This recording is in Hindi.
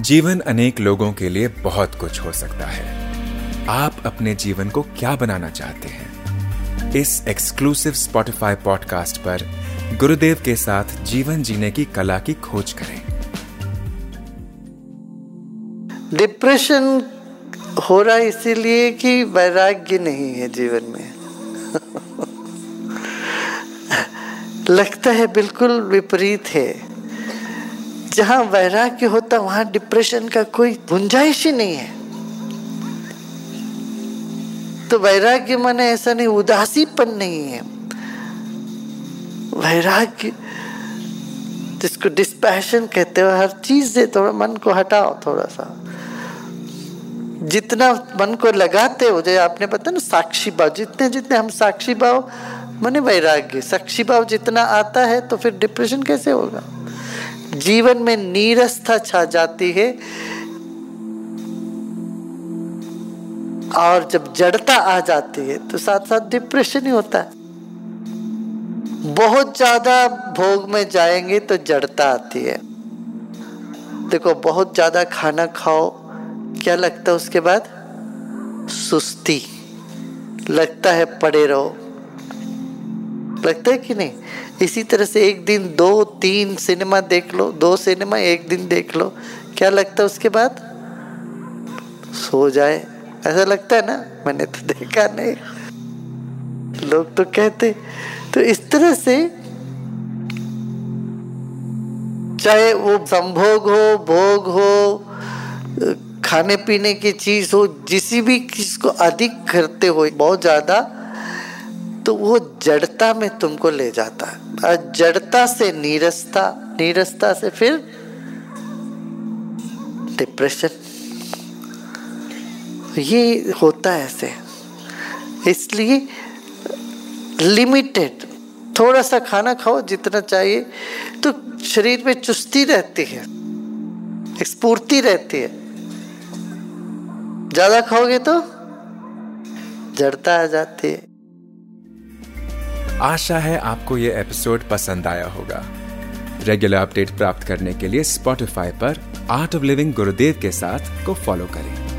जीवन अनेक लोगों के लिए बहुत कुछ हो सकता है। आप अपने जीवन को क्या बनाना चाहते हैं? इस एक्सक्लूसिव स्पॉटिफाई पॉडकास्ट पर गुरुदेव के साथ जीवन जीने की कला की खोज करें। डिप्रेशन हो रहा है इसीलिए कि वैराग्य नहीं है जीवन में। लगता है बिल्कुल विपरीत है। जहाँ वैराग्य होता, वहाँ डिप्रेशन का कोई गुंजाइश ही नहीं है। तो वैराग्य माने ऐसा नहीं, उदासीपन नहीं है। वैराग्य, जिसको डिस्पैशन कहते हो, हर चीज़ से थोड़ा मन को हटाओ थोड़ा सा जितना मन को लगाते हो, जैसे आपने पता ना, साक्षी भाव, जितने जितने हम साक्षी भाव, माने वैराग्य, साक्षी भाव जितना आता है तो फिर डिप्रेशन कैसे होगा? जीवन में नीरसता छा जाती है और जब जड़ता आ जाती है तो साथ साथ डिप्रेशन ही होता है। बहुत ज़्यादा भोग में जाएँगे तो जड़ता आती है। देखो, बहुत ज़्यादा खाना खाओ, क्या लगता है उसके बाद? सुस्ती। लगता है पड़े रहो। लगता है कि नहीं? इसी तरह से एक दिन दो, तीन सिनेमा देख लो, दो सिनेमा, एक दिन देख लो। क्या लगता है उसके बाद? सो जाए। ऐसा लगता है ना? मैंने तो देखा नहीं। लोग तो कहते तो इस तरह से चाहे वो संभोग हो, भोग हो खाने पीने की चीज़ हो, जिस भी चीज़ को अधिक करते हो बहुत ज़्यादा तो वो जड़ता में तुमको ले जाता है। और जड़ता से नीरसता नीरसता से फिर डिप्रेशन ये होता है ऐसे। इसलिए लिमिटेड थोड़ा सा खाना खाओ, जितना चाहिए तो शरीर में चुस्ती रहती है। स्फूर्ति रहती है। ज़्यादा खाओगे तो जड़ता आ जाती है। आशा है आपको ये एपिसोड पसंद आया होगा। रेगुलर अपडेट प्राप्त करने के लिए स्पॉटिफाई पर आर्ट ऑफ़ लिविंग गुरुदेव के साथ को फॉलो करें।